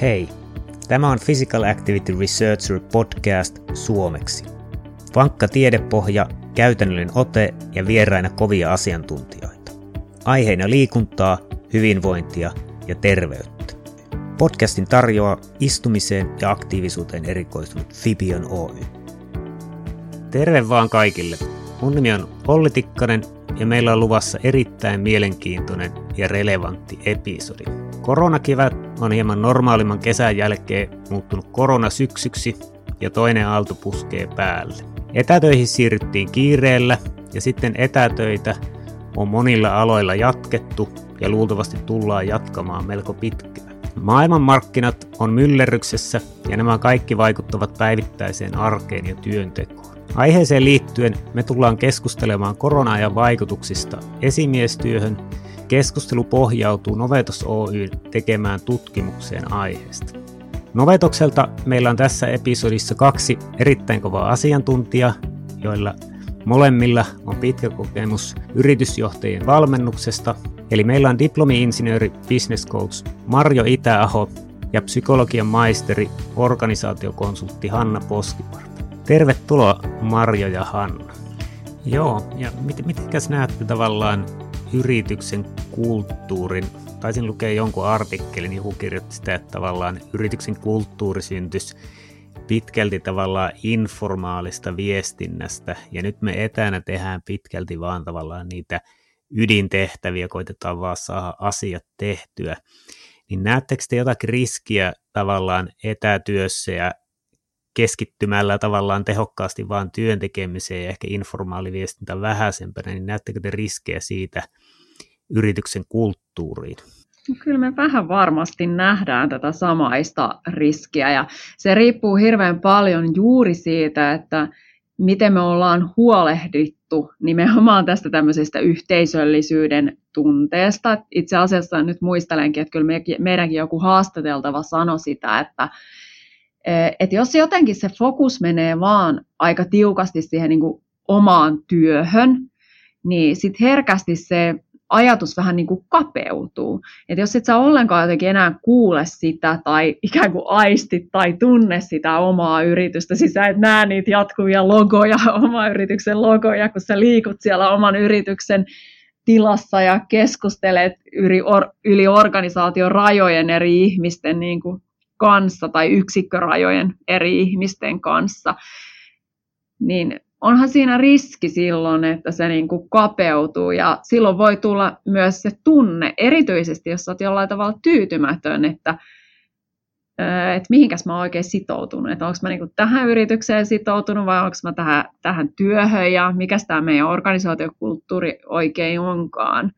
Hei, tämä on Physical Activity Researcher podcast suomeksi. Vankka tiedepohja, käytännöllinen ote ja vieraina kovia asiantuntijoita. Aiheina liikuntaa, hyvinvointia ja terveyttä. Podcastin tarjoaa istumiseen ja aktiivisuuteen erikoistunut Fibion Oy. Terve vaan kaikille! Mun nimi on Olli Tikkanen ja meillä on luvassa erittäin mielenkiintoinen ja relevantti episodi. Koronakivät on hieman normaalimman kesän jälkeen muuttunut koronasyksyksi ja toinen aalto puskee päälle. Etätöihin siirryttiin kiireellä ja sitten etätöitä on monilla aloilla jatkettu ja luultavasti tullaan jatkamaan melko pitkään. Maailmanmarkkinat on myllerryksessä ja nämä kaikki vaikuttavat päivittäiseen arkeen ja työntekoon. Aiheeseen liittyen me tullaan keskustelemaan korona-ajan vaikutuksista esimiestyöhön Keskustelu pohjautuu Novetos Oy tekemään tutkimukseen aiheesta. Novetokselta meillä on tässä episodissa kaksi erittäin kovaa asiantuntijaa, joilla molemmilla on pitkä kokemus yritysjohtajien valmennuksesta. Eli meillä on diplomi-insinööri business coach Marjo Itäaho ja psykologian maisteri organisaatiokonsultti Hanna Poskiparta. Tervetuloa Marjo ja Hanna. Joo, ja mit, mitenkäs näette tavallaan yrityksen kulttuurin, taisin lukea jonkun artikkelin, joku kirjoitti sitä, että tavallaan yrityksen kulttuuri syntyisi pitkälti tavallaan informaalista viestinnästä, ja nyt me etänä tehdään pitkälti vaan tavallaan niitä ydintehtäviä, koitetaan vaan saada asiat tehtyä. Niin näettekö te jotakin riskiä tavallaan etätyössä ja keskittymällä tavallaan tehokkaasti vaan työn tekemiseen ja ehkä informaali viestintä vähäisempänä, niin näettekö te riskejä siitä yrityksen kulttuuriin? No kyllä me vähän varmasti nähdään tätä samaista riskiä ja se riippuu hirveän paljon juuri siitä, että miten me ollaan huolehdittu nimenomaan tästä tämmöisestä yhteisöllisyyden tunteesta. Itse asiassa nyt muistelenkin, että kyllä meidänkin joku haastateltava sanoi sitä, että että jos jotenkin se fokus menee vaan aika tiukasti siihen niin kuin omaan työhön, niin sitten herkästi se ajatus vähän niin kuin kapeutuu. Että jos et sä ollenkaan jotenkin enää kuule sitä tai ikään kuin aisti tai tunne sitä omaa yritystä, siis sä et näe niitä jatkuvia logoja, oma yrityksen logoja, kun sä liikut siellä oman yrityksen tilassa ja keskustelet yli, or, yli organisaation rajojen eri ihmisten niin kuin kanssa tai yksikkörajojen eri ihmisten kanssa, niin onhan siinä riski silloin, että se niin kuin kapeutuu ja silloin voi tulla myös se tunne, erityisesti jos olet jollain tavalla tyytymätön, että, että mihinkäs mä oon oikein sitoutunut, että onko mä niin kuin tähän yritykseen sitoutunut vai onko mä tähän, tähän työhön ja mikä tämä meidän organisaatiokulttuuri oikein onkaan.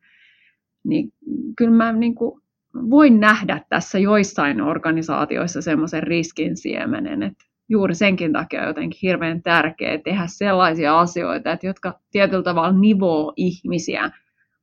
Niin kyllä mä niin kuin voin nähdä tässä joissain organisaatioissa semmoisen riskin siemenen, että juuri senkin takia on jotenkin hirveän tärkeää tehdä sellaisia asioita, että jotka tietyllä tavalla nivoo ihmisiä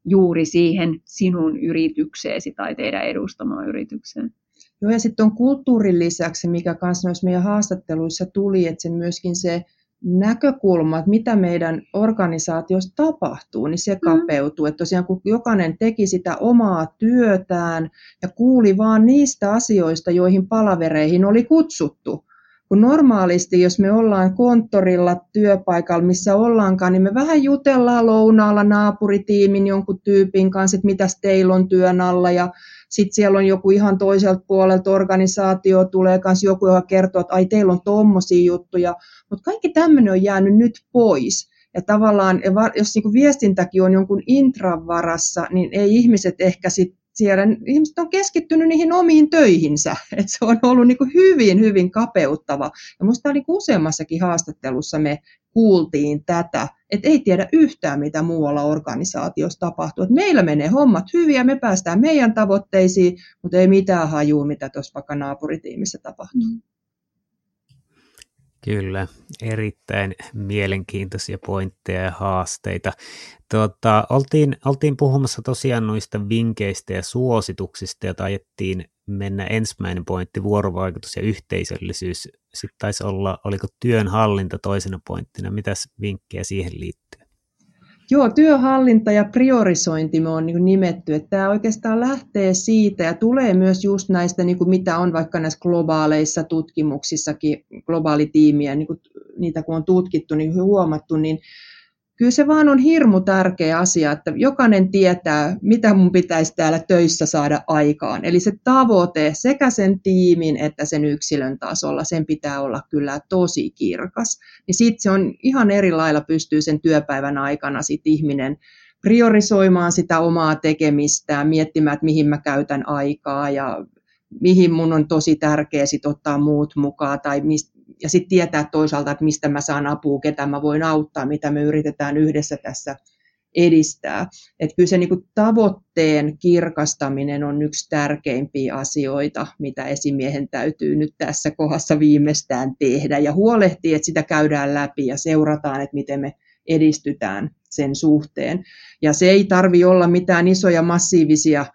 juuri siihen sinun yritykseesi tai teidän edustamaan yritykseen. Joo, ja sitten on kulttuurin lisäksi, mikä noissa meidän haastatteluissa tuli, että sen myöskin se näkökulma, että mitä meidän organisaatiossa tapahtuu, niin se mm. kapeutuu. Että tosiaan kun jokainen teki sitä omaa työtään ja kuuli vaan niistä asioista, joihin palavereihin oli kutsuttu. Kun normaalisti, jos me ollaan konttorilla, työpaikalla, missä ollaankaan, niin me vähän jutellaan lounaalla naapuritiimin jonkun tyypin kanssa, että mitäs teillä on työn alla ja sitten siellä on joku ihan toiselta puolelta organisaatio, tulee kanssa joku, joka kertoo, että ai teillä on tommosia juttuja, mutta kaikki tämmöinen on jäänyt nyt pois. Ja tavallaan, jos niin viestintäkin on jonkun intran varassa, niin ei ihmiset ehkä sit siellä, ihmiset on keskittynyt niihin omiin töihinsä. Et se on ollut niin hyvin, hyvin kapeuttava. Ja minusta niin useammassakin haastattelussa me kuultiin tätä, että ei tiedä yhtään, mitä muualla organisaatiossa tapahtuu. Et meillä menee hommat hyvin ja me päästään meidän tavoitteisiin, mutta ei mitään hajua, mitä tuossa vaikka naapuritiimissä tapahtuu. Mm. Kyllä, erittäin mielenkiintoisia pointteja ja haasteita. Tuota, oltiin, oltiin puhumassa tosiaan noista vinkkeistä ja suosituksista ja tajettiin mennä ensimmäinen pointti, vuorovaikutus ja yhteisöllisyys. Sitten taisi olla, oliko työnhallinta toisena pointtina. Mitäs vinkkejä siihen liittyy? Joo, työhallinta ja priorisointi me on niin nimetty, että tämä oikeastaan lähtee siitä ja tulee myös just näistä, niin kuin mitä on vaikka näissä globaaleissa tutkimuksissakin, globaalitiimiä, niin kuin niitä kun on tutkittu, niin huomattu, niin kyllä se vaan on hirmu tärkeä asia, että jokainen tietää, mitä mun pitäisi täällä töissä saada aikaan. Eli se tavoite sekä sen tiimin että sen yksilön tasolla, sen pitää olla kyllä tosi kirkas. Niin sitten se on ihan eri lailla pystyy sen työpäivän aikana sit ihminen priorisoimaan sitä omaa tekemistään, miettimään, että mihin mä käytän aikaa ja mihin mun on tosi tärkeää sit ottaa muut mukaan tai mist, ja sitten tietää toisaalta, että mistä mä saan apua, ketä mä voin auttaa, mitä me yritetään yhdessä tässä edistää. Että kyllä se niin tavoitteen kirkastaminen on yksi tärkeimpiä asioita, mitä esimiehen täytyy nyt tässä kohdassa viimeistään tehdä ja huolehtia, että sitä käydään läpi ja seurataan, että miten me edistytään sen suhteen. Ja se ei tarvi olla mitään isoja massiivisia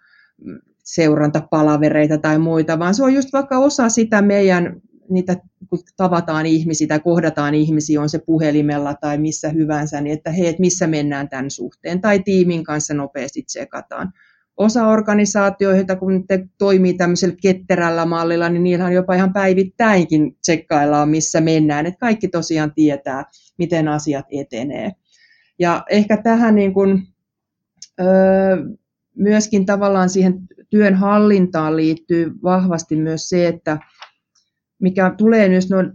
mm, seurantapalavereita tai muita, vaan se on just vaikka osa sitä meidän niitä kun tavataan ihmisiä tai kohdataan ihmisiä, on se puhelimella tai missä hyvänsä, niin että hei, että missä mennään tämän suhteen, tai tiimin kanssa nopeasti tsekataan. Osa organisaatioita, kun te toimii tämmöisellä ketterällä mallilla, niin niillä on jopa ihan päivittäinkin tsekkaillaan, missä mennään, että kaikki tosiaan tietää, miten asiat etenee. Ja ehkä tähän niin kuin, öö, myöskin tavallaan siihen työn hallintaan liittyy vahvasti myös se, että mikä tulee nyt noin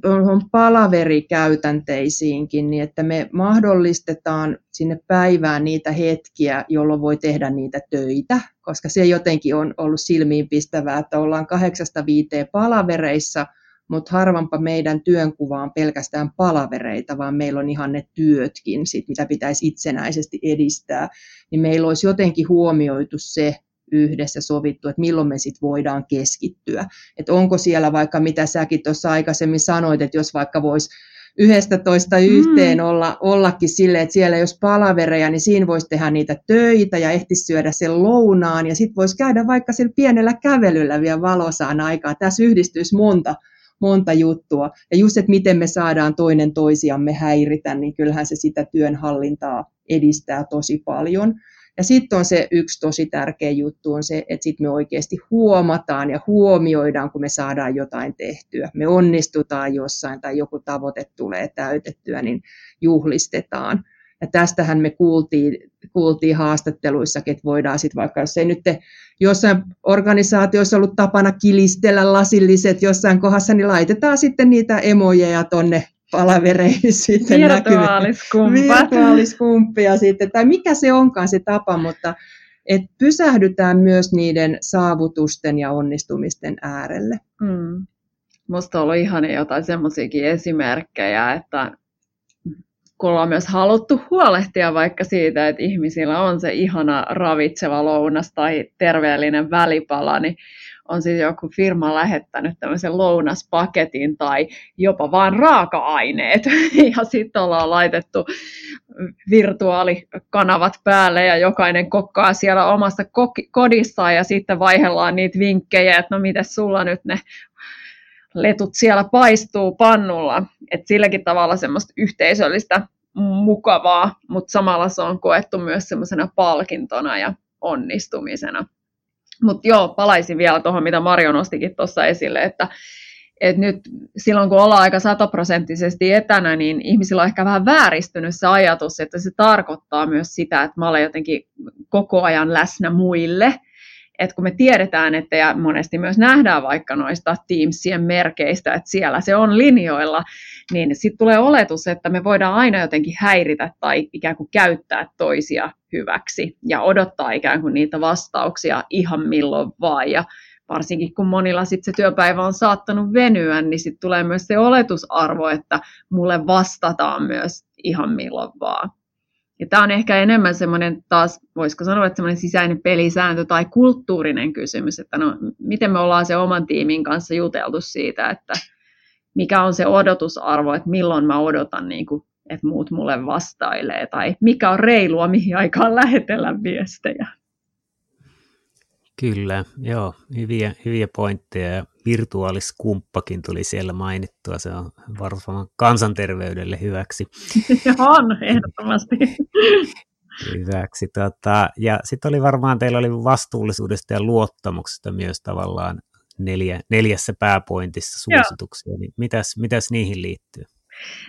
palaverikäytänteisiinkin, niin että me mahdollistetaan sinne päivään niitä hetkiä, jolloin voi tehdä niitä töitä, koska se jotenkin on ollut silmiinpistävää, että ollaan kahdeksasta viiteen palavereissa, mutta harvampa meidän työnkuva on pelkästään palavereita, vaan meillä on ihan ne työtkin, sit, mitä pitäisi itsenäisesti edistää, niin meillä olisi jotenkin huomioitu se, yhdessä sovittu, että milloin me sitten voidaan keskittyä. Että onko siellä vaikka, mitä säkin tuossa aikaisemmin sanoit, että jos vaikka voisi yhdestä toista yhteen mm. olla, ollakin silleen, että siellä jos palavereja, niin siinä voisi tehdä niitä töitä ja ehtisi syödä sen lounaan ja sitten voisi käydä vaikka sillä pienellä kävelyllä vielä valosaan aikaa. Tässä yhdistyisi monta, monta juttua. Ja just, että miten me saadaan toinen toisiamme häiritä, niin kyllähän se sitä työnhallintaa edistää tosi paljon. Ja sitten on se yksi tosi tärkeä juttu on se, että sitten me oikeasti huomataan ja huomioidaan, kun me saadaan jotain tehtyä. Me onnistutaan jossain tai joku tavoite tulee täytettyä, niin juhlistetaan. Ja tästähän me kuultiin, kuultiin haastatteluissakin, että voidaan sitten vaikka, jos ei nyt te, jossain organisaatioissa ollut tapana kilistellä lasilliset jossain kohdassa, niin laitetaan sitten niitä emojeja tonne palavereihin sitten Virtuaaliskumppia sitten, tai mikä se onkaan se tapa, mutta et pysähdytään myös niiden saavutusten ja onnistumisten äärelle. Mm. Musta on ollut ihan jotain semmoisiakin esimerkkejä, että kun ollaan myös haluttu huolehtia vaikka siitä, että ihmisillä on se ihana ravitseva lounas tai terveellinen välipala, niin on siis joku firma lähettänyt tämmöisen lounaspaketin tai jopa vain raaka-aineet. Ja sitten ollaan laitettu virtuaalikanavat päälle ja jokainen kokkaa siellä omassa kodissaan ja sitten vaihdellaan niitä vinkkejä, että no miten sulla nyt ne letut siellä paistuu pannulla. Et silläkin tavalla semmoista yhteisöllistä mukavaa, mutta samalla se on koettu myös semmoisena palkintona ja onnistumisena. Mutta joo, palaisin vielä tuohon, mitä Marjo nostikin tuossa esille, että et nyt silloin kun ollaan aika sataprosenttisesti etänä, niin ihmisillä on ehkä vähän vääristynyt se ajatus, että se tarkoittaa myös sitä, että mä olen jotenkin koko ajan läsnä muille – että kun me tiedetään, että ja monesti myös nähdään vaikka noista Teamsien merkeistä, että siellä se on linjoilla, niin sitten tulee oletus, että me voidaan aina jotenkin häiritä tai ikään kuin käyttää toisia hyväksi ja odottaa ikään kuin niitä vastauksia ihan milloin vaan. Ja varsinkin kun monilla sitten se työpäivä on saattanut venyä, niin sitten tulee myös se oletusarvo, että mulle vastataan myös ihan milloin vaan. Ja tämä on ehkä enemmän semmoinen taas, voisiko sanoa, että semmoinen sisäinen pelisääntö tai kulttuurinen kysymys, että no, miten me ollaan se oman tiimin kanssa juteltu siitä, että mikä on se odotusarvo, että milloin mä odotan, niin kuin, että muut mulle vastailee, tai mikä on reilua, mihin aikaan lähetellä viestejä. Kyllä, joo, hyviä, hyviä pointteja ja virtuaaliskumppakin tuli siellä mainittua, se on varmaan kansanterveydelle hyväksi. on, ehdottomasti. Hyväksi. Tota, ja sitten oli varmaan, teillä oli vastuullisuudesta ja luottamuksesta myös tavallaan neljä, neljässä pääpointissa suosituksia. Niin mitäs, mitäs niihin liittyy?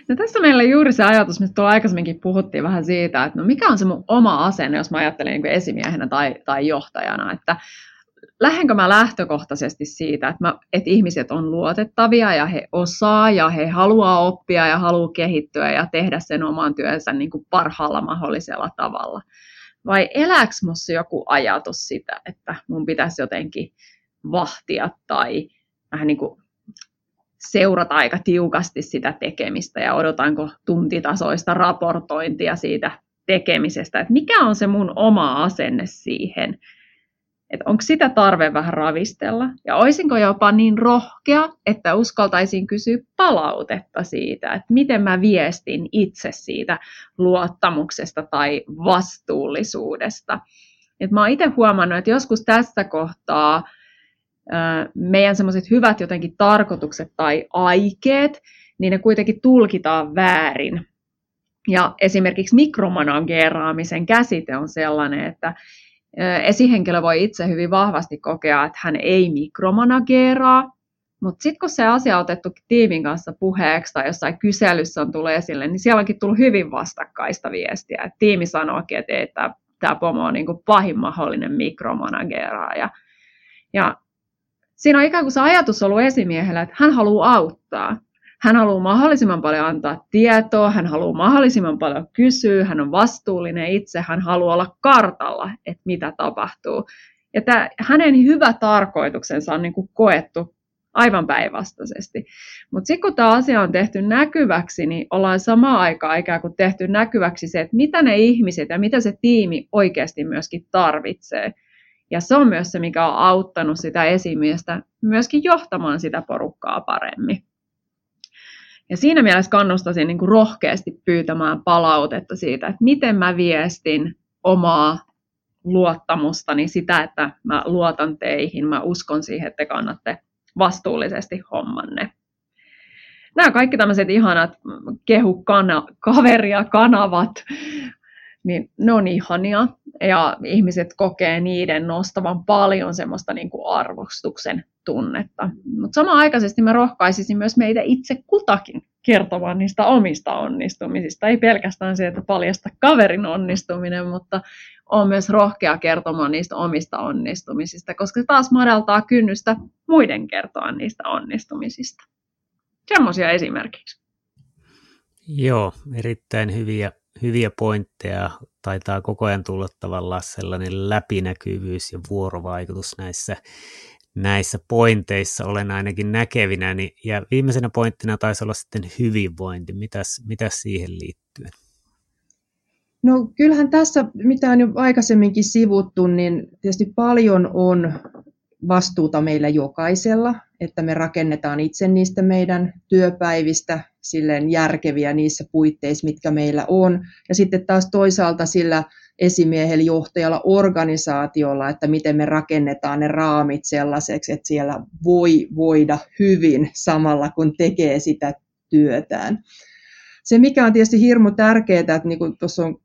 No tässä meillä on juuri se ajatus, mistä tuolla aikaisemminkin puhuttiin vähän siitä, että no mikä on se mun oma asenne, jos mä ajattelen niin esimiehenä tai, tai johtajana, että lähdenkö mä lähtökohtaisesti siitä, että, mä, että ihmiset on luotettavia ja he osaa ja he haluaa oppia ja haluaa kehittyä ja tehdä sen oman työnsä niin kuin parhaalla mahdollisella tavalla. Vai elääkö minussa joku ajatus sitä, että mun pitäisi jotenkin vahtia tai vähän niin kuin seurata aika tiukasti sitä tekemistä ja odotanko tuntitasoista raportointia siitä tekemisestä, että mikä on se mun oma asenne siihen, että onko sitä tarve vähän ravistella ja olisinko jopa niin rohkea, että uskaltaisin kysyä palautetta siitä, että miten mä viestin itse siitä luottamuksesta tai vastuullisuudesta. Et mä oon itse huomannut, että joskus tässä kohtaa meidän semmoiset hyvät jotenkin tarkoitukset tai aikeet, niin ne kuitenkin tulkitaan väärin. Ja esimerkiksi mikromanageeraamisen käsite on sellainen, että esihenkilö voi itse hyvin vahvasti kokea, että hän ei mikromanageeraa, mutta sitten kun se asia on otettu tiimin kanssa puheeksi tai jossain kyselyssä on tullut esille, niin siellä onkin tullut hyvin vastakkaista viestiä. Et tiimi sanookin, että, että tämä pomo on niin kuin pahin mahdollinen mikromanageraaja. Ja siinä on ikään kuin se ajatus ollut esimiehellä, että hän haluaa auttaa. Hän haluaa mahdollisimman paljon antaa tietoa, hän haluaa mahdollisimman paljon kysyä, hän on vastuullinen itse, hän haluaa olla kartalla, että mitä tapahtuu. Ja tämä, hänen hyvä tarkoituksensa on niin kuin koettu aivan päinvastaisesti. Mutta sitten kun tämä asia on tehty näkyväksi, niin ollaan samaan aikaan ikään kuin tehty näkyväksi se, että mitä ne ihmiset ja mitä se tiimi oikeasti myöskin tarvitsee. Ja se on myös se, mikä on auttanut sitä esimiestä myöskin johtamaan sitä porukkaa paremmin. Ja siinä mielessä kannustaisin niin kuin rohkeasti pyytämään palautetta siitä, että miten mä viestin omaa luottamustani, sitä, että mä luotan teihin, mä uskon siihen, että te kannatte vastuullisesti hommanne. Nämä kaikki tämmöiset ihanat kehu kaveria kanavat niin ne on ihania ja ihmiset kokee niiden nostavan paljon semmoista niin kuin arvostuksen tunnetta. Mutta samanaikaisesti mä rohkaisisin myös meitä itse kutakin kertomaan niistä omista onnistumisista. Ei pelkästään se, että paljasta kaverin onnistuminen, mutta on myös rohkea kertomaan niistä omista onnistumisista, koska se taas madaltaa kynnystä muiden kertoa niistä onnistumisista. Semmoisia esimerkiksi. Joo, erittäin hyviä hyviä pointteja. Taitaa koko ajan tulla tavallaan sellainen läpinäkyvyys ja vuorovaikutus näissä, näissä pointeissa olen ainakin näkevinä. Ja viimeisenä pointtina taisi olla sitten hyvinvointi. Mitäs, mitäs siihen liittyy? No kyllähän tässä, mitä on jo aikaisemminkin sivuttu, niin tietysti paljon on vastuuta meillä jokaisella, että me rakennetaan itse niistä meidän työpäivistä silleen järkeviä niissä puitteissa, mitkä meillä on. Ja sitten taas toisaalta sillä esimiehellä, johtajalla, organisaatiolla, että miten me rakennetaan ne raamit sellaiseksi, että siellä voi voida hyvin samalla, kun tekee sitä työtään. Se, mikä on tietysti hirmu tärkeää, että niin tuossa on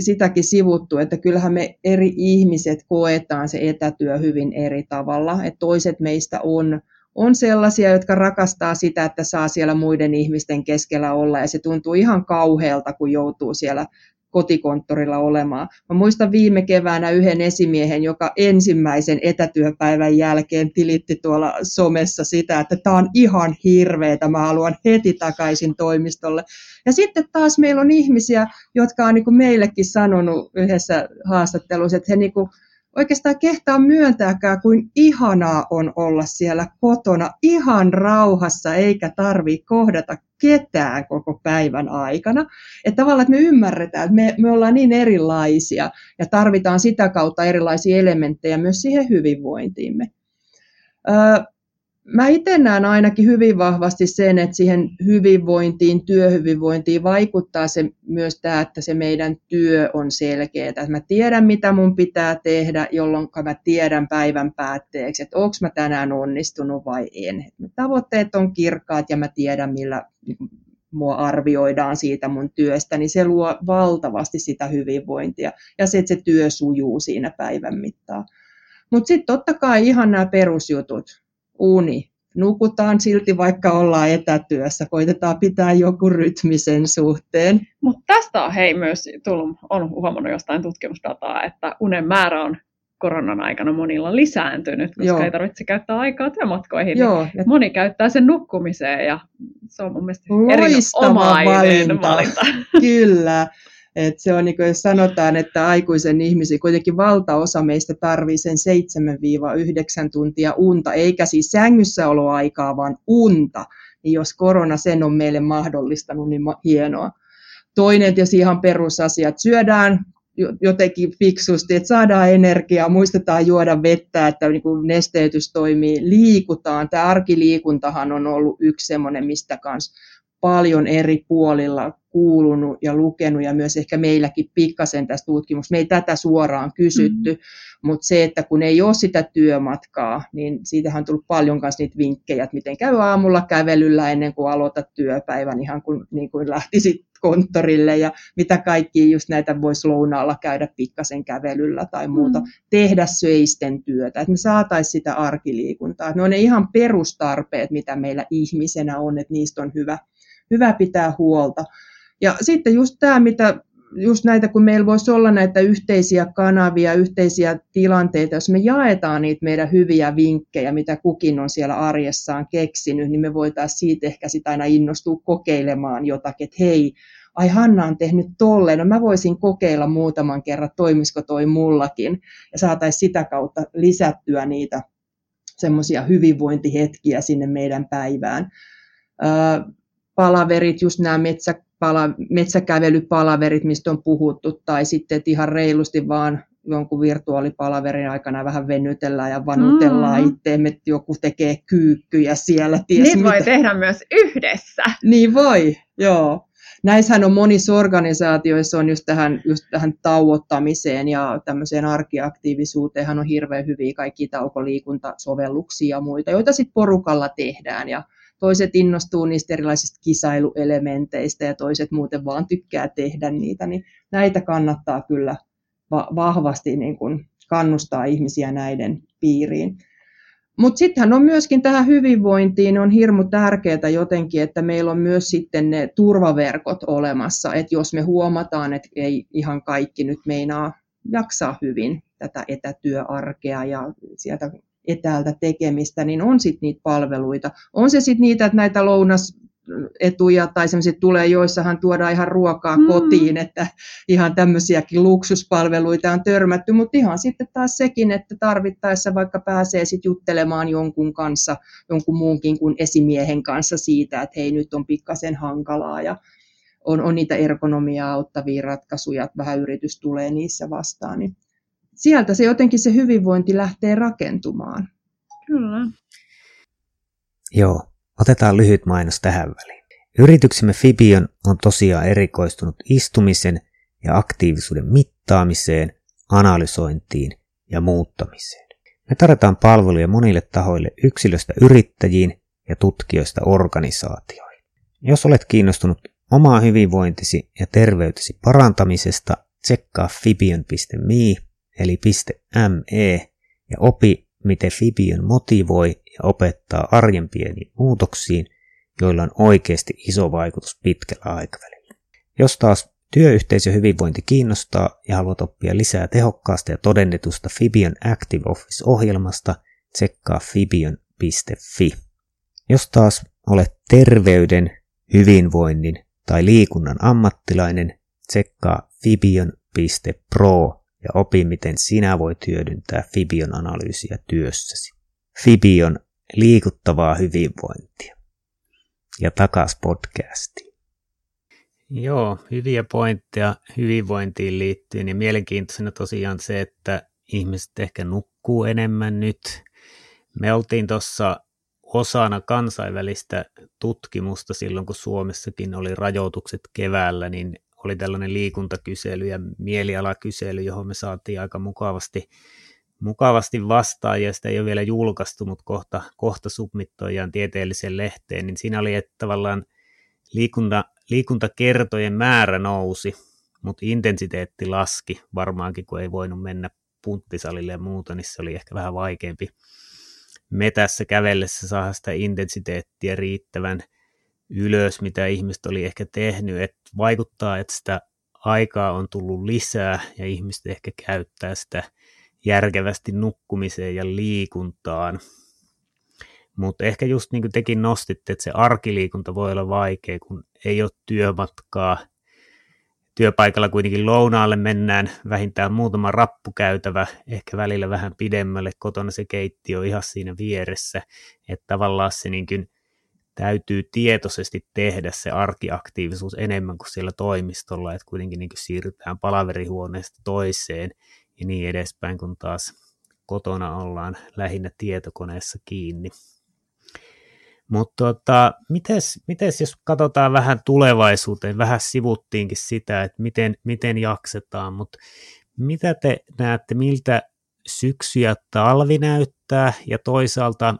sitäkin sivuttu, että kyllähän me eri ihmiset koetaan se etätyö hyvin eri tavalla. Että toiset meistä on on sellaisia, jotka rakastaa sitä, että saa siellä muiden ihmisten keskellä olla ja se tuntuu ihan kauhealta, kun joutuu siellä kotikonttorilla olemaan. Mä muistan viime keväänä yhden esimiehen, joka ensimmäisen etätyöpäivän jälkeen tilitti tuolla somessa sitä, että tämä on ihan hirveetä, mä haluan heti takaisin toimistolle. Ja sitten taas meillä on ihmisiä, jotka on niin kuin meillekin sanonut yhdessä haastattelussa, että he niin kuin oikeastaan kehtaa myöntääkään, kuin ihanaa on olla siellä kotona ihan rauhassa, eikä tarvii kohdata ketään koko päivän aikana. Että tavallaan, että me ymmärretään, että me, me ollaan niin erilaisia ja tarvitaan sitä kautta erilaisia elementtejä myös siihen hyvinvointiimme. Öö, Mä itse näen ainakin hyvin vahvasti sen, että siihen hyvinvointiin, työhyvinvointiin vaikuttaa se, myös tämä, että se meidän työ on selkeää. Että mä tiedän, mitä mun pitää tehdä, jolloin mä tiedän päivän päätteeksi, että onko mä tänään onnistunut vai en. Tavoitteet on kirkkaat ja mä tiedän, millä, mua arvioidaan siitä mun työstä, niin se luo valtavasti sitä hyvinvointia ja se, että se työ sujuu siinä päivän mittaan. Mutta sitten totta kai ihan nämä perusjutut, uni, nukutaan silti vaikka ollaan etätyössä, koitetaan pitää joku rytmi sen suhteen. Mutta tästä on hei myös tullut, on huomannut jostain tutkimusdataa, että unen määrä on koronan aikana monilla lisääntynyt, koska Joo. ei tarvitse käyttää aikaa työmatkoihin. Joo. Niin moni käyttää sen nukkumiseen ja se on mun mielestä erinomainen valinta. valinta. Kyllä. Et se on niin kuin, jos sanotaan, että aikuisen ihmisen, kuitenkin valtaosa meistä tarvii sen 7-9 tuntia unta, eikä siis sängyssä oloaikaa, vaan unta. Niin jos korona sen on meille mahdollistanut, niin hienoa. Toinen tietysti ihan perusasiat. Syödään jotenkin fiksusti, että saadaan energiaa, muistetaan juoda vettä, että niin kuin nesteytys toimii, liikutaan. Tämä arkiliikuntahan on ollut yksi semmoinen, mistä kanssa paljon eri puolilla kuulunut ja lukenut ja myös ehkä meilläkin pikkasen tästä tutkimuksesta. Me ei tätä suoraan kysytty, mm-hmm. mutta se, että kun ei ole sitä työmatkaa, niin siitähän on tullut paljon myös niitä vinkkejä, että miten käy aamulla kävelyllä ennen kuin aloitat työpäivän, ihan kuin, niin kuin lähtisit konttorille ja mitä kaikki just näitä voisi lounaalla käydä pikkasen kävelyllä tai muuta, mm. tehdä söisten työtä, että me saataisiin sitä arkiliikuntaa. Että ne on ne ihan perustarpeet, mitä meillä ihmisenä on, että niistä on hyvä, hyvä pitää huolta. Ja sitten just tämä, mitä just näitä, kun meillä voisi olla näitä yhteisiä kanavia, yhteisiä tilanteita, jos me jaetaan niitä meidän hyviä vinkkejä, mitä kukin on siellä arjessaan keksinyt, niin me voitaisiin siitä ehkä sitä aina innostua kokeilemaan jotakin, että hei, ai Hanna on tehnyt tolleen, no mä voisin kokeilla muutaman kerran, toimisiko toi mullakin, ja saataisiin sitä kautta lisättyä niitä semmoisia hyvinvointihetkiä sinne meidän päivään. Palaverit, just nämä metsä, pala, metsäkävelypalaverit, mistä on puhuttu, tai sitten että ihan reilusti vaan jonkun virtuaalipalaverin aikana vähän venytellään ja vanutellaan mm. itteemme, että joku tekee kyykkyjä siellä. Ties niin mitä. voi tehdä myös yhdessä. Niin voi, joo. Näissähän on monissa organisaatioissa on just tähän, just tähän tauottamiseen ja tämmöiseen arkiaktiivisuuteen on hirveän hyviä kaikki taukoliikuntasovelluksia ja muita, joita sitten porukalla tehdään ja toiset innostuu niistä erilaisista kisailuelementeistä ja toiset muuten vaan tykkää tehdä niitä, niin näitä kannattaa kyllä va- vahvasti niin kuin kannustaa ihmisiä näiden piiriin. Mutta sittenhän on myöskin tähän hyvinvointiin on hirmu tärkeää jotenkin, että meillä on myös sitten ne turvaverkot olemassa, että jos me huomataan, että ei ihan kaikki nyt meinaa jaksaa hyvin tätä etätyöarkea ja sieltä etäältä tekemistä, niin on sitten niitä palveluita. On se sitten niitä, että näitä lounas etuja tai semmoisia tulee, joissahan tuodaan ihan ruokaa mm. kotiin, että ihan tämmöisiäkin luksuspalveluita on törmätty, mutta ihan sitten taas sekin, että tarvittaessa vaikka pääsee sitten juttelemaan jonkun kanssa, jonkun muunkin kuin esimiehen kanssa siitä, että hei nyt on pikkasen hankalaa ja on, on niitä ergonomiaa auttavia ratkaisuja, että vähän yritys tulee niissä vastaan, niin sieltä se jotenkin se hyvinvointi lähtee rakentumaan. Kyllä. Joo, otetaan lyhyt mainos tähän väliin. Yrityksemme Fibion on tosiaan erikoistunut istumisen ja aktiivisuuden mittaamiseen, analysointiin ja muuttamiseen. Me tarjotaan palveluja monille tahoille yksilöstä yrittäjiin ja tutkijoista organisaatioihin. Jos olet kiinnostunut omaa hyvinvointisi ja terveytesi parantamisesta, tsekkaa fibion.me eli .me ja opi, miten Fibion motivoi ja opettaa arjen pieniin muutoksiin, joilla on oikeasti iso vaikutus pitkällä aikavälillä. Jos taas työyhteisö hyvinvointi kiinnostaa ja haluat oppia lisää tehokkaasta ja todennetusta Fibion Active Office-ohjelmasta, tsekkaa fibion.fi. Jos taas olet terveyden, hyvinvoinnin tai liikunnan ammattilainen, tsekkaa fibion.pro ja opi, miten sinä voit hyödyntää Fibion analyysiä työssäsi. Fibion liikuttavaa hyvinvointia. Ja takas podcastiin. Joo, hyviä pointteja hyvinvointiin liittyen ja mielenkiintoisena tosiaan se, että ihmiset ehkä nukkuu enemmän nyt. Me oltiin tuossa osana kansainvälistä tutkimusta silloin, kun Suomessakin oli rajoitukset keväällä, niin oli tällainen liikuntakysely ja mielialakysely, johon me saatiin aika mukavasti, mukavasti vastaan, ja sitä ei ole vielä julkaistu, mutta kohta, kohta submittoidaan tieteelliseen lehteen, niin siinä oli, että tavallaan liikunta, liikuntakertojen määrä nousi, mutta intensiteetti laski varmaankin, kun ei voinut mennä punttisalille ja muuta, niin se oli ehkä vähän vaikeampi metässä kävellessä saada sitä intensiteettiä riittävän ylös, mitä ihmiset oli ehkä tehnyt, että vaikuttaa, että sitä aikaa on tullut lisää ja ihmiset ehkä käyttää sitä järkevästi nukkumiseen ja liikuntaan. Mutta ehkä just niin kuin tekin nostitte, että se arkiliikunta voi olla vaikea, kun ei ole työmatkaa. Työpaikalla kuitenkin lounaalle mennään vähintään muutama rappukäytävä, ehkä välillä vähän pidemmälle, kotona se keittiö on ihan siinä vieressä, että tavallaan se niin kuin täytyy tietoisesti tehdä se arkiaktiivisuus enemmän kuin siellä toimistolla, että kuitenkin niin siirrytään palaverihuoneesta toiseen ja niin edespäin, kun taas kotona ollaan lähinnä tietokoneessa kiinni. Mutta tota, mites, mites jos katsotaan vähän tulevaisuuteen, vähän sivuttiinkin sitä, että miten, miten jaksetaan, mutta mitä te näette, miltä syksy ja talvi näyttää ja toisaalta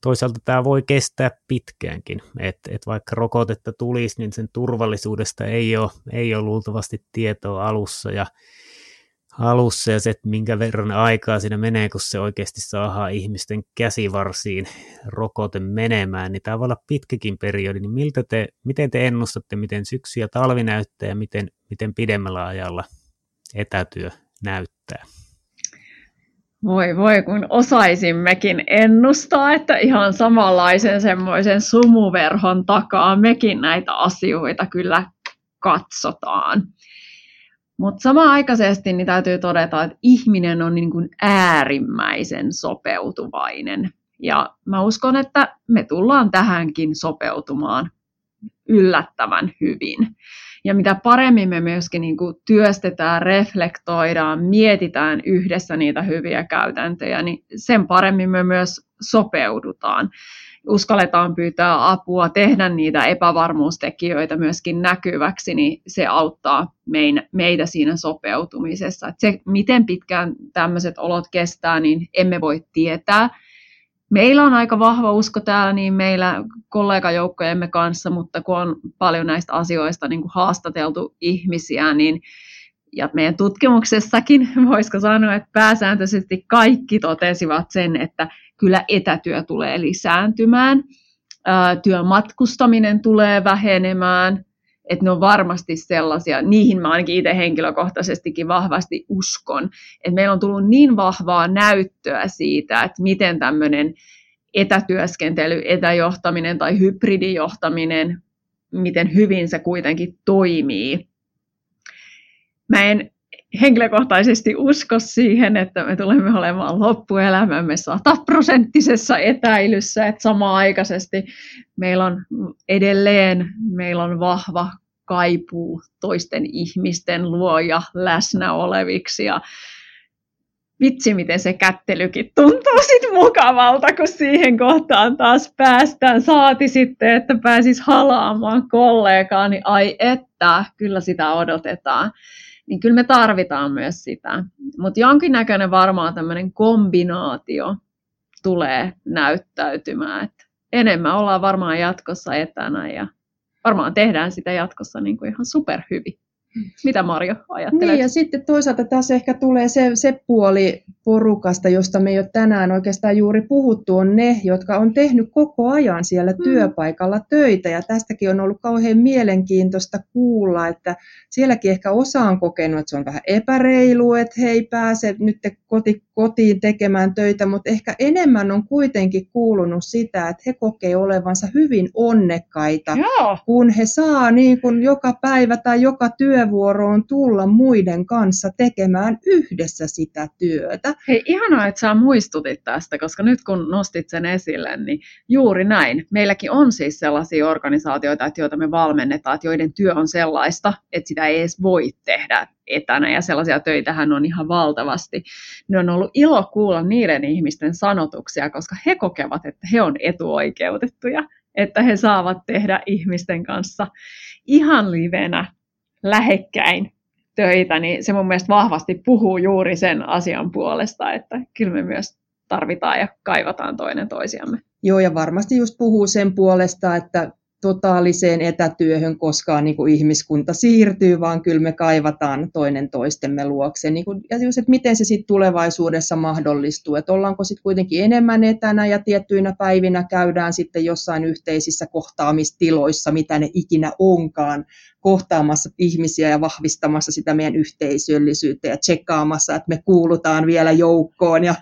toisaalta tämä voi kestää pitkäänkin, että et vaikka rokotetta tulisi, niin sen turvallisuudesta ei ole, ei ole luultavasti tietoa alussa ja alussa ja se, että minkä verran aikaa siinä menee, kun se oikeasti saadaan ihmisten käsivarsiin rokote menemään, niin tämä voi olla pitkäkin periodi, niin miltä te, miten te ennustatte, miten syksy ja talvi näyttää ja miten, miten pidemmällä ajalla etätyö näyttää? Voi voi, kun osaisimmekin ennustaa, että ihan samanlaisen semmoisen sumuverhon takaa mekin näitä asioita kyllä katsotaan. Mutta samanaikaisesti niin täytyy todeta, että ihminen on niin kuin äärimmäisen sopeutuvainen. Ja mä uskon, että me tullaan tähänkin sopeutumaan yllättävän hyvin. Ja mitä paremmin me myöskin niin kuin työstetään, reflektoidaan, mietitään yhdessä niitä hyviä käytäntöjä, niin sen paremmin me myös sopeudutaan. Uskalletaan pyytää apua, tehdä niitä epävarmuustekijöitä myöskin näkyväksi, niin se auttaa meitä siinä sopeutumisessa. Et se, miten pitkään tämmöiset olot kestää, niin emme voi tietää, Meillä on aika vahva usko täällä niin meillä kollegajoukkojemme kanssa, mutta kun on paljon näistä asioista niin kuin haastateltu ihmisiä, niin ja meidän tutkimuksessakin voisiko sanoa, että pääsääntöisesti kaikki totesivat sen, että kyllä etätyö tulee lisääntymään, työmatkustaminen tulee vähenemään, että ne on varmasti sellaisia, niihin mä ainakin itse henkilökohtaisestikin vahvasti uskon, että meillä on tullut niin vahvaa näyttöä siitä, että miten tämmöinen etätyöskentely, etäjohtaminen tai hybridijohtaminen, miten hyvin se kuitenkin toimii. Mä en henkilökohtaisesti usko siihen, että me tulemme olemaan loppuelämämme sataprosenttisessa etäilyssä, että samaaikaisesti meillä on edelleen meillä on vahva kaipuu toisten ihmisten luo ja läsnä oleviksi. Ja vitsi, miten se kättelykin tuntuu sit mukavalta, kun siihen kohtaan taas päästään. Saati sitten, että pääsis halaamaan kollegaa, niin ai että, kyllä sitä odotetaan niin kyllä me tarvitaan myös sitä. Mutta jonkinnäköinen varmaan tämmöinen kombinaatio tulee näyttäytymään. Et enemmän ollaan varmaan jatkossa etänä ja varmaan tehdään sitä jatkossa niin kuin ihan superhyvin. Mitä Marjo ajattelet? Niin, ja sitten toisaalta tässä ehkä tulee se, se puoli porukasta, josta me ei ole tänään oikeastaan juuri puhuttu, on ne, jotka on tehnyt koko ajan siellä mm. työpaikalla töitä. Ja tästäkin on ollut kauhean mielenkiintoista kuulla, että sielläkin ehkä osa on kokenut, että se on vähän epäreilu, että he ei pääse nyt koti, kotiin tekemään töitä, mutta ehkä enemmän on kuitenkin kuulunut sitä, että he kokee olevansa hyvin onnekkaita, Joo. kun he saa niin kuin joka päivä tai joka työvuoroon tulla muiden kanssa tekemään yhdessä sitä työtä. Hei, ihanaa, että sä muistutit tästä, koska nyt kun nostit sen esille, niin juuri näin. Meilläkin on siis sellaisia organisaatioita, joita me valmennetaan, että joiden työ on sellaista, että sitä ei edes voi tehdä etänä ja sellaisia töitähän on ihan valtavasti. Ne on ollut ilo kuulla niiden ihmisten sanotuksia, koska he kokevat, että he on etuoikeutettuja, että he saavat tehdä ihmisten kanssa ihan livenä lähekkäin töitä, niin se mun mielestä vahvasti puhuu juuri sen asian puolesta, että kyllä me myös tarvitaan ja kaivataan toinen toisiamme. Joo, ja varmasti just puhuu sen puolesta, että totaaliseen etätyöhön koskaan niin kuin ihmiskunta siirtyy, vaan kyllä me kaivataan toinen toistemme luokse. Niin kuin, ja just, että miten se sitten tulevaisuudessa mahdollistuu, että ollaanko sitten kuitenkin enemmän etänä ja tiettyinä päivinä käydään sitten jossain yhteisissä kohtaamistiloissa, mitä ne ikinä onkaan, kohtaamassa ihmisiä ja vahvistamassa sitä meidän yhteisöllisyyttä ja tsekkaamassa, että me kuulutaan vielä joukkoon ja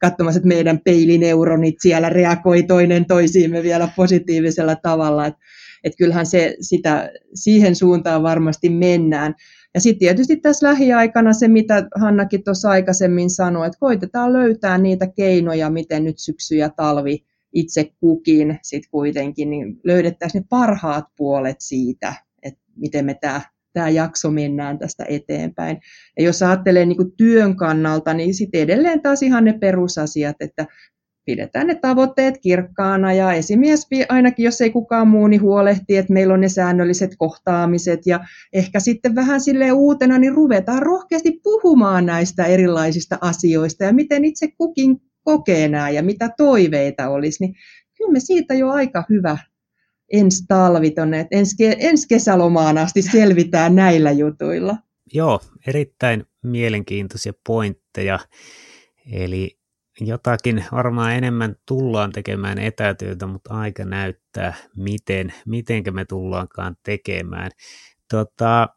katsomassa, että meidän peilineuronit siellä reagoi toinen toisiimme vielä positiivisella tavalla. Että et kyllähän se, sitä, siihen suuntaan varmasti mennään. Ja sitten tietysti tässä lähiaikana se, mitä Hannakin tuossa aikaisemmin sanoi, että koitetaan löytää niitä keinoja, miten nyt syksy ja talvi itse kukin sitten kuitenkin, niin löydettäisiin ne parhaat puolet siitä, miten me tämä tämä jakso mennään tästä eteenpäin. Ja jos ajattelee niin työn kannalta, niin sitten edelleen taas ihan ne perusasiat, että pidetään ne tavoitteet kirkkaana ja esimies ainakin, jos ei kukaan muu, niin huolehtii, että meillä on ne säännölliset kohtaamiset ja ehkä sitten vähän sille uutena, niin ruvetaan rohkeasti puhumaan näistä erilaisista asioista ja miten itse kukin kokee nämä ja mitä toiveita olisi, niin kyllä me siitä jo aika hyvä ensi talvi tonne, että ensi, ensi kesälomaan asti selvitään näillä jutuilla. Joo, erittäin mielenkiintoisia pointteja. Eli jotakin varmaan enemmän tullaan tekemään etätyötä, mutta aika näyttää, miten, mitenkä me tullaankaan tekemään. Tota,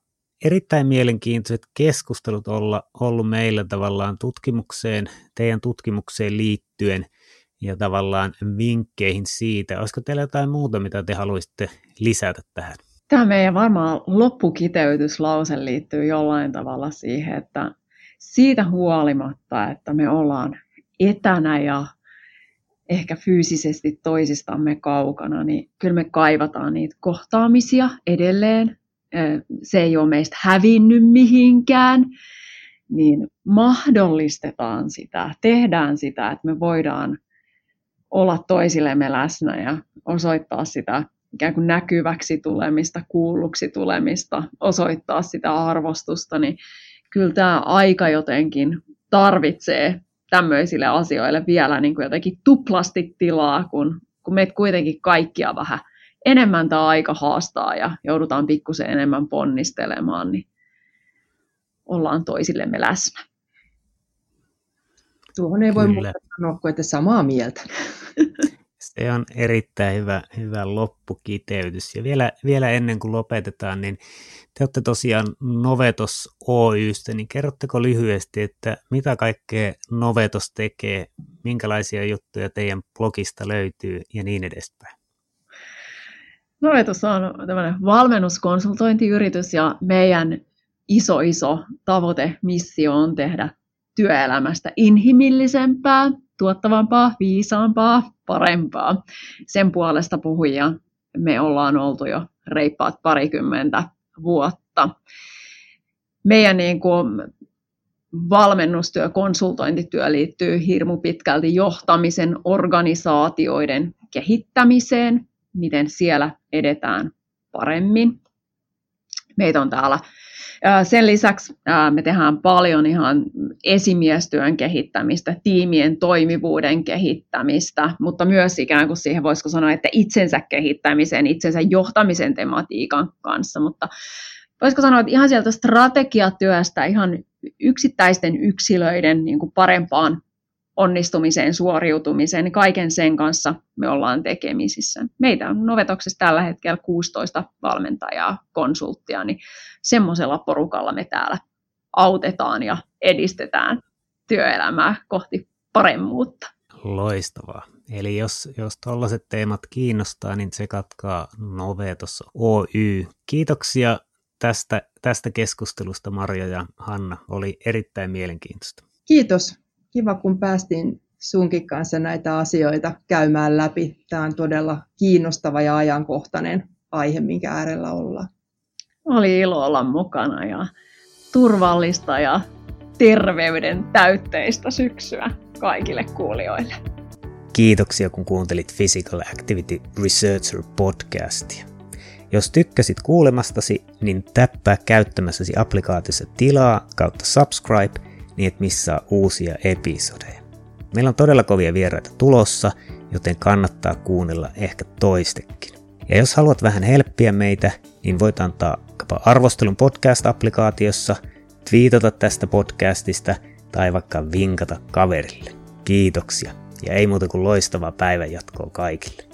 erittäin mielenkiintoiset keskustelut olla ollut meillä tavallaan tutkimukseen, teidän tutkimukseen liittyen – ja tavallaan vinkkeihin siitä. Olisiko teillä jotain muuta, mitä te haluaisitte lisätä tähän? Tämä meidän varmaan loppukiteytyslause liittyy jollain tavalla siihen, että siitä huolimatta, että me ollaan etänä ja ehkä fyysisesti toisistamme kaukana, niin kyllä me kaivataan niitä kohtaamisia edelleen. Se ei ole meistä hävinnyt mihinkään, niin mahdollistetaan sitä, tehdään sitä, että me voidaan olla toisillemme läsnä ja osoittaa sitä ikään kuin näkyväksi tulemista, kuulluksi tulemista, osoittaa sitä arvostusta, niin kyllä tämä aika jotenkin tarvitsee tämmöisille asioille vielä niin kuin jotenkin tuplasti tilaa, kun, kun meitä kuitenkin kaikkia vähän enemmän tämä aika haastaa ja joudutaan pikkusen enemmän ponnistelemaan, niin ollaan toisillemme läsnä. Tuohon ei voi muuta sanoa kuin, että samaa mieltä. Se on erittäin hyvä, hyvä loppukiteytys. Ja vielä, vielä ennen kuin lopetetaan, niin te olette tosiaan Novetos Oystä, niin kerrotteko lyhyesti, että mitä kaikkea Novetos tekee, minkälaisia juttuja teidän blogista löytyy ja niin edespäin? Novetos on tämmöinen valmennuskonsultointiyritys ja meidän iso iso tavoite, missio on tehdä työelämästä inhimillisempää, tuottavampaa, viisaampaa, parempaa. Sen puolesta puhujia me ollaan oltu jo reippaat parikymmentä vuotta. Meidän niin kuin valmennustyö, konsultointityö liittyy hirmu pitkälti johtamisen organisaatioiden kehittämiseen, miten siellä edetään paremmin. Meitä on täällä sen lisäksi me tehdään paljon ihan esimiestyön kehittämistä, tiimien toimivuuden kehittämistä, mutta myös ikään kuin siihen voisiko sanoa, että itsensä kehittämisen, itsensä johtamisen tematiikan kanssa, mutta voisiko sanoa, että ihan sieltä strategiatyöstä ihan yksittäisten yksilöiden niin kuin parempaan onnistumiseen, suoriutumiseen, niin kaiken sen kanssa me ollaan tekemisissä. Meitä on Novetoksessa tällä hetkellä 16 valmentajaa, konsulttia, niin semmoisella porukalla me täällä autetaan ja edistetään työelämää kohti paremmuutta. Loistavaa. Eli jos, jos tällaiset teemat kiinnostaa, niin se katkaa Novetos Oy. Kiitoksia tästä, tästä keskustelusta Marja ja Hanna. Oli erittäin mielenkiintoista. Kiitos kiva, kun päästiin sunkin kanssa näitä asioita käymään läpi. Tämä on todella kiinnostava ja ajankohtainen aihe, minkä äärellä ollaan. Oli ilo olla mukana ja turvallista ja terveyden täytteistä syksyä kaikille kuulijoille. Kiitoksia, kun kuuntelit Physical Activity Researcher podcastia. Jos tykkäsit kuulemastasi, niin täppää käyttämässäsi applikaatiossa tilaa kautta subscribe – niin et missaa uusia episodeja. Meillä on todella kovia vieraita tulossa, joten kannattaa kuunnella ehkä toistekin. Ja jos haluat vähän helppiä meitä, niin voit antaa arvostelun podcast-applikaatiossa, twiitata tästä podcastista tai vaikka vinkata kaverille. Kiitoksia ja ei muuta kuin loistavaa päivänjatkoa kaikille.